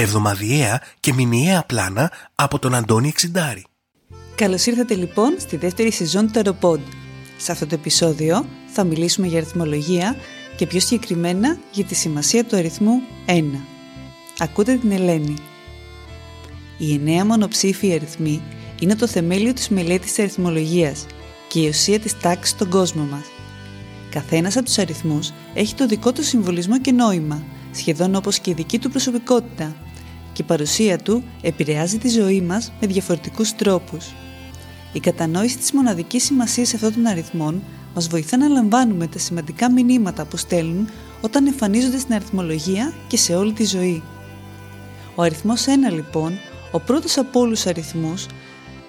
Εβδομαδιαία και μηνιαία πλάνα από τον Αντώνη Εξιντάρη. Καλώς ήρθατε λοιπόν στη δεύτερη σεζόν του Ταροπόντ. Σε αυτό το επεισόδιο θα μιλήσουμε για αριθμολογία και πιο συγκεκριμένα για τη σημασία του αριθμού 1. Ακούτε την Ελένη. Οι εννέα μονοψήφιοι αριθμοί είναι το θεμέλιο της μελέτης της αριθμολογίας και η ουσία της τάξης στον κόσμο μας. Καθένας από τους αριθμούς έχει το δικό του συμβολισμό και νόημα, σχεδόν όπως και η δική του προσωπικότητα και η παρουσία του επηρεάζει τη ζωή μας με διαφορετικούς τρόπους. Η κατανόηση της μοναδικής σημασίας αυτών των αριθμών μας βοηθά να λαμβάνουμε τα σημαντικά μηνύματα που στέλνουν όταν εμφανίζονται στην αριθμολογία και σε όλη τη ζωή. Ο αριθμός 1 λοιπόν, ο πρώτος από όλους αριθμούς,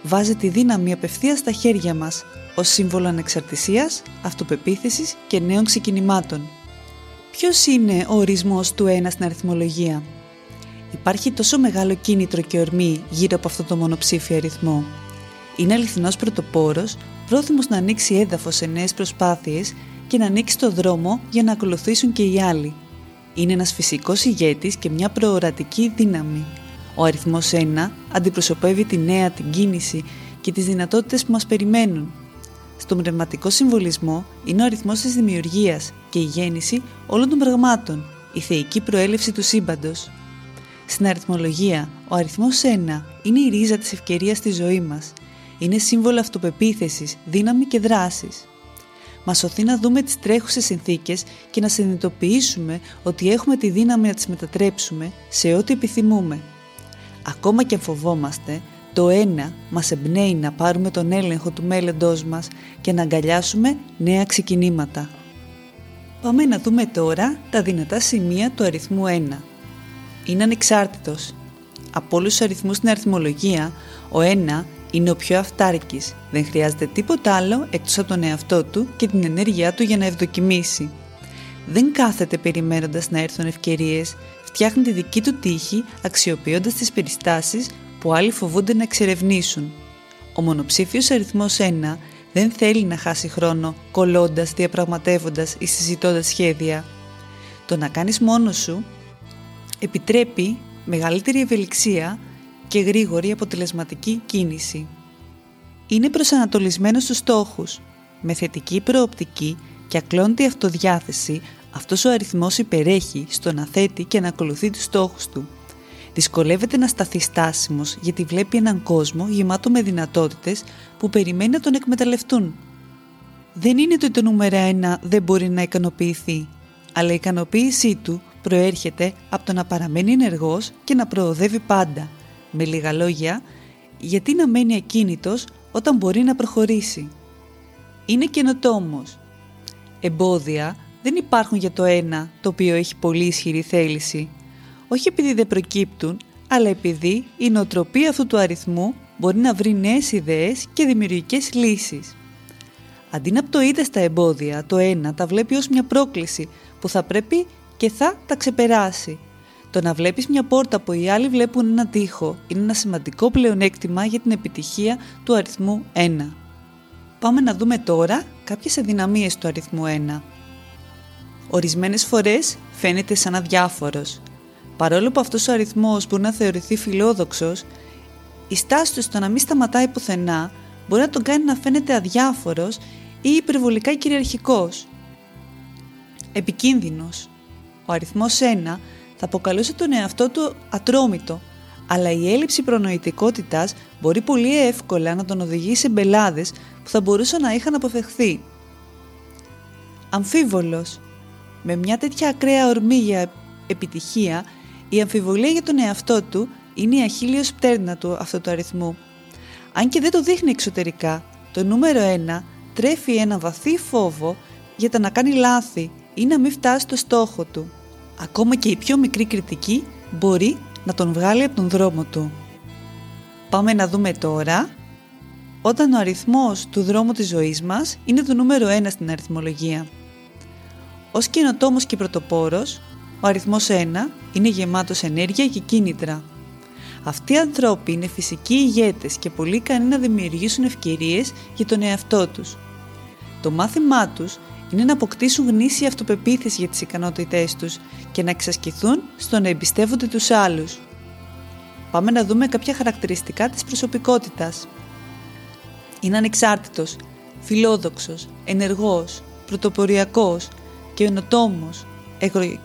βάζει τη δύναμη απευθείας στα χέρια μας ως σύμβολο ανεξαρτησίας, αυτοπεποίθησης και νέων ξεκινημάτων. Ποιος είναι ο ορισμός του 1 στην αριθμολογία; Υπάρχει τόσο μεγάλο κίνητρο και ορμή γύρω από αυτό το μονοψήφιο αριθμό. Είναι αληθινός πρωτοπόρος, πρόθυμος να ανοίξει έδαφος σε νέες προσπάθειες και να ανοίξει το δρόμο για να ακολουθήσουν και οι άλλοι. Είναι ένας φυσικός ηγέτης και μια προορατική δύναμη. Ο αριθμός 1 αντιπροσωπεύει τη νέα, την κίνηση και τις δυνατότητες που μας περιμένουν. Στον πνευματικό συμβολισμό είναι ο αριθμός της δημιουργίας και η γέννηση όλων των πραγμάτων, η θεϊκή προέλευση του σύμπαντος. Στην αριθμολογία, ο αριθμός 1 είναι η ρίζα της ευκαιρίας στη ζωής μας. Είναι σύμβολο αυτοπεποίθησης, δύναμη και δράσης. Μας σωθεί να δούμε τις τρέχουσες συνθήκες και να συνειδητοποιήσουμε ότι έχουμε τη δύναμη να τις μετατρέψουμε σε ό,τι επιθυμούμε. Ακόμα και αν φοβόμαστε, το ένα μας εμπνέει να πάρουμε τον έλεγχο του μέλλοντός μας και να αγκαλιάσουμε νέα ξεκινήματα. Πάμε να δούμε τώρα τα δυνατά σημεία του αριθμού 1. Είναι ανεξάρτητος. Από όλους τους αριθμούς στην αριθμολογία, ο 1 είναι ο πιο αυτάρκης. Δεν χρειάζεται τίποτα άλλο εκτός από τον εαυτό του και την ενέργειά του για να ευδοκιμήσει. Δεν κάθεται περιμένοντας να έρθουν ευκαιρίες, φτιάχνει τη δική του τύχη αξιοποιώντας τις περιστάσεις που άλλοι φοβούνται να εξερευνήσουν. Ο μονοψήφιος αριθμός 1 δεν θέλει να χάσει χρόνο κολλώντας, διαπραγματεύοντας ή συζητώντας σχέδια. Το να κάνεις μόνος σου επιτρέπει μεγαλύτερη ευελιξία και γρήγορη αποτελεσματική κίνηση. Είναι προσανατολισμένος στους στόχους. Με θετική προοπτική και ακλόντη αυτοδιάθεση, αυτός ο αριθμός υπερέχει στο να θέτει και να ακολουθεί τους στόχους του. Δυσκολεύεται να σταθεί στάσιμος γιατί βλέπει έναν κόσμο γεμάτο με δυνατότητες που περιμένει να τον εκμεταλλευτούν. Δεν είναι το το νούμερο ένα δεν μπορεί να ικανοποιηθεί, αλλά η ικανοποίησή του προέρχεται από το να παραμένει ενεργός και να προοδεύει πάντα. Με λίγα λόγια, γιατί να μένει ακίνητος όταν μπορεί να προχωρήσει. Είναι καινοτόμος. Εμπόδια δεν υπάρχουν για το ένα το οποίο έχει πολύ ισχυρή θέληση όχι επειδή δεν προκύπτουν, αλλά επειδή η νοοτροπία αυτού του αριθμού μπορεί να βρει νέες ιδέες και δημιουργικές λύσεις. Αντί να πτωείται στα εμπόδια, το ένα τα βλέπει ως μια πρόκληση που θα πρέπει και θα τα ξεπεράσει. Το να βλέπεις μια πόρτα που οι άλλοι βλέπουν ένα τοίχο είναι ένα σημαντικό πλεονέκτημα για την επιτυχία του αριθμού 1. Πάμε να δούμε τώρα κάποιες αδυναμίες του αριθμού 1. Ορισμένες φορές φαίνεται σαν αδιάφορος. Παρόλο που αυτός ο αριθμός μπορεί να θεωρηθεί φιλόδοξος, η στάση του στο να μην σταματάει πουθενά μπορεί να τον κάνει να φαίνεται αδιάφορος ή υπερβολικά κυριαρχικός. Επικίνδυνος. Ο αριθμός 1 θα αποκαλούσε τον εαυτό του ατρόμητο, αλλά η έλλειψη προνοητικότητας μπορεί πολύ εύκολα να τον οδηγήσει σε μπελάδες που θα μπορούσαν να είχαν αποφευχθεί. Αμφίβολος. Με μια τέτοια ακραία ορμή για επιτυχία η αμφιβολία για τον εαυτό του είναι η αχίλιος πτέρνα του αυτού του αριθμού. Αν και δεν το δείχνει εξωτερικά, το νούμερο 1 τρέφει ένα βαθύ φόβο για το να κάνει λάθη ή να μην φτάσει στο στόχο του. Ακόμα και η πιο μικρή κριτική μπορεί να τον βγάλει από τον δρόμο του. Πάμε να δούμε τώρα όταν ο αριθμός του δρόμου της ζωής μας είναι το νούμερο 1 στην αριθμολογία. Ως καινοτόμος και πρωτοπόρος, ο αριθμός 1 είναι γεμάτος ενέργεια και κίνητρα. Αυτοί οι ανθρώποι είναι φυσικοί ηγέτες και πολύ ικανοί να δημιουργήσουν ευκαιρίες για τον εαυτό τους. Το μάθημά τους είναι να αποκτήσουν γνήσια αυτοπεποίθηση για τις ικανότητές τους και να εξασκηθούν στο να εμπιστεύονται τους άλλους. Πάμε να δούμε κάποια χαρακτηριστικά της προσωπικότητας. Είναι ανεξάρτητος, φιλόδοξος, ενεργός, πρωτοποριακός, καινοτόμος, εγω,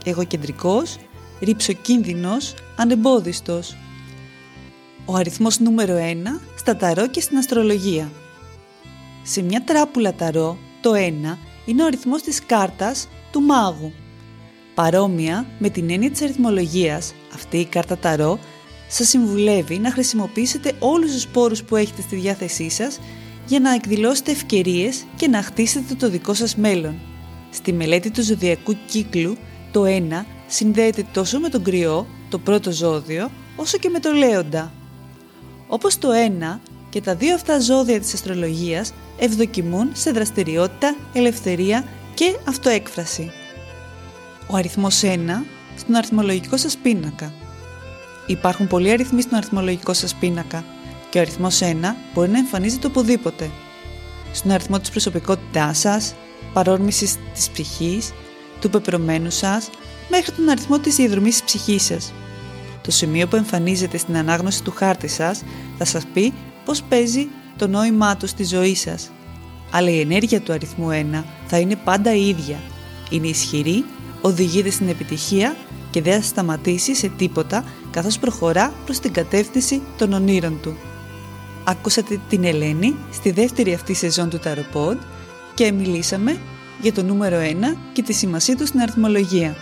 εγωκεντρικός, ρηψοκίνδυνος, ανεμπόδιστος. Ο αριθμός νούμερο 1 στα ταρό και στην αστρολογία. Σε μια τράπουλα ταρό, το 1 είναι ο αριθμός της κάρτας του μάγου. Παρόμοια με την έννοια της αριθμολογίας, αυτή η κάρτα ταρό σας συμβουλεύει να χρησιμοποιήσετε όλους τους πόρους που έχετε στη διάθεσή σας για να εκδηλώσετε ευκαιρίες και να χτίσετε το δικό σας μέλλον. Στη μελέτη του ζωδιακού κύκλου, το 1 συνδέεται τόσο με τον κρυό, το πρώτο ζώδιο, όσο και με το λέοντα. Όπως το 1 και τα δύο αυτά ζώδια της αστρολογίας ευδοκιμούν σε δραστηριότητα, ελευθερία και αυτοέκφραση. Ο αριθμός 1 στον αριθμολογικό σας πίνακα. Υπάρχουν πολλοί αριθμοί στον αριθμολογικό σας πίνακα και ο αριθμός 1 μπορεί να εμφανίζεται οπουδήποτε. Στον αριθμό της προσωπικότητάς σας, παρόρμησης της ψυχής, του πεπρωμένου σας, μέχρι τον αριθμό της διαδρομής της ψυχής σας. Το σημείο που εμφανίζεται στην ανάγνωση του χάρτη σας θα σας πει πώς παίζει το νόημά του στη ζωή σας. Αλλά η ενέργεια του αριθμού 1 θα είναι πάντα η ίδια. Είναι ισχυρή, οδηγείται στην επιτυχία και δεν θα σταματήσει σε τίποτα καθώς προχωρά προς την κατεύθυνση των ονείρων του. Άκουσατε την Ελένη στη δεύτερη αυτή σεζόν του Ταροπόντ και μιλήσαμε για το νούμερο 1 και τη σημασία του στην αριθμολογία.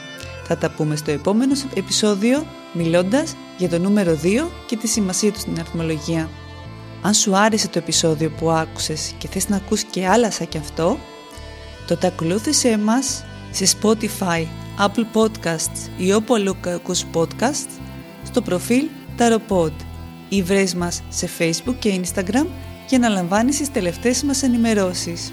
Θα τα πούμε στο επόμενο επεισόδιο μιλώντας για το νούμερο 2 και τη σημασία του στην αριθμολογία. Αν σου άρεσε το επεισόδιο που άκουσες και θες να ακούσει και άλλα σαν κι αυτό, τότε ακολούθησέ μας σε Spotify, Apple Podcasts ή όπου αλλού ακούς podcast στο προφίλ Taropod ή βρες μας σε Facebook και Instagram για να λαμβάνεις τις τελευταίες μας ενημερώσεις.